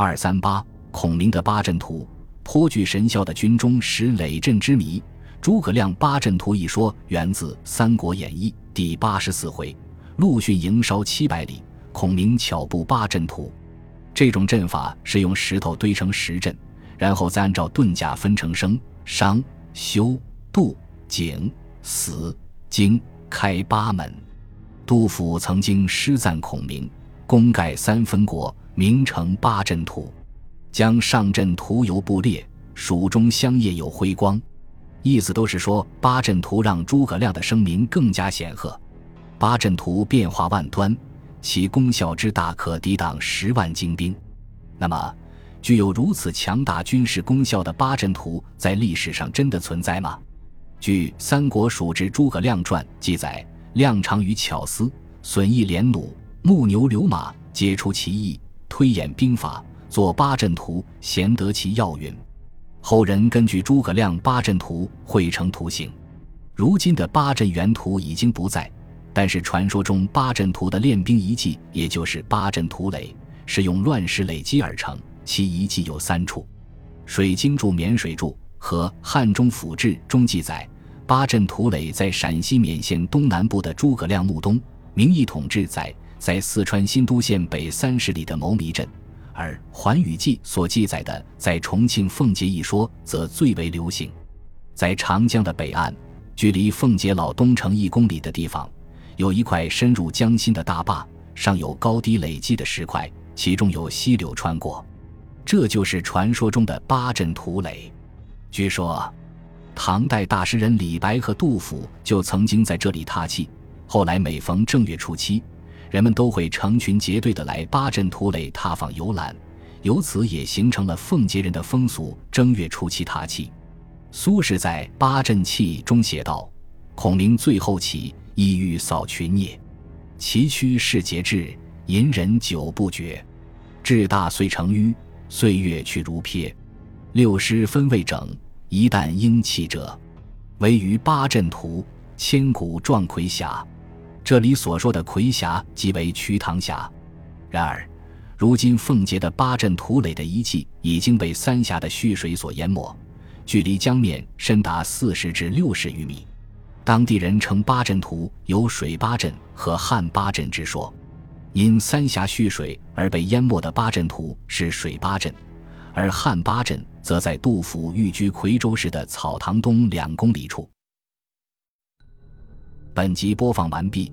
二三八，孔明的八阵图，颇具神效的军中识累阵之谜。诸葛亮八阵图一说源自《三国演义》第八十四回，陆逊营烧七百里，孔明巧布八阵图。这种阵法是用石头堆成石阵，然后再按照遁甲分成生、伤、休、杜、景、死、惊、开八门。杜甫曾经诗赞孔明：“功盖三分国，名成八阵图。将上阵图犹不劣，蜀中香叶有辉光。”意思都是说八阵图让诸葛亮的声名更加显赫。八阵图变化万端，其功效之大可抵挡十万精兵。那么，具有如此强大军事功效的八阵图，在历史上真的存在吗？据《三国蜀志·诸葛亮传》记载，亮长于巧思，损益连弩、木牛流马，皆出其意，推演兵法，作八阵图，贤得其要云。后人根据诸葛亮八阵图绘成图形，如今的八阵原图已经不在，但是传说中八阵图的练兵遗迹，也就是八阵图垒，是用乱石累积而成。其遗迹有三处：《水经注·沔水注》和《汉中府志》中记载，八阵图垒在陕西勉县东南部的诸葛亮墓东。明义统志载，在四川新都县北三十里的牟弥镇。而《环宇记》所记载的在重庆奉节一说，则最为流行。在长江的北岸，距离奉节老东城一公里的地方，有一块深入江心的大坝，上有高低累积的石块，其中有溪流穿过，这就是传说中的八阵图垒。据说，唐代大诗人李白和杜甫就曾经在这里踏气。后来每逢正月初七。人们都会成群结队的来八阵图垒踏访游览，由此也形成了奉节人的风俗。正月初七踏气，苏轼在《八阵气》中写道：“孔明最后起，意欲扫群孽，崎岖是节制，隐忍久不绝。志大遂成淤，岁月去如瞥。六师分未整，一旦应气者，唯余八阵图，千古壮魁侠。”这里所说的魁峡即为瞿塘峡，然而，如今奉节的八阵图垒的遗迹已经被三峡的蓄水所淹没，距离江面深达四十至六十余米。当地人称八阵图有水八阵和旱八阵之说，因三峡蓄水而被淹没的八阵图是水八阵，而旱八阵则在杜甫寓居夔州市的草堂东两公里处。本集播放完毕。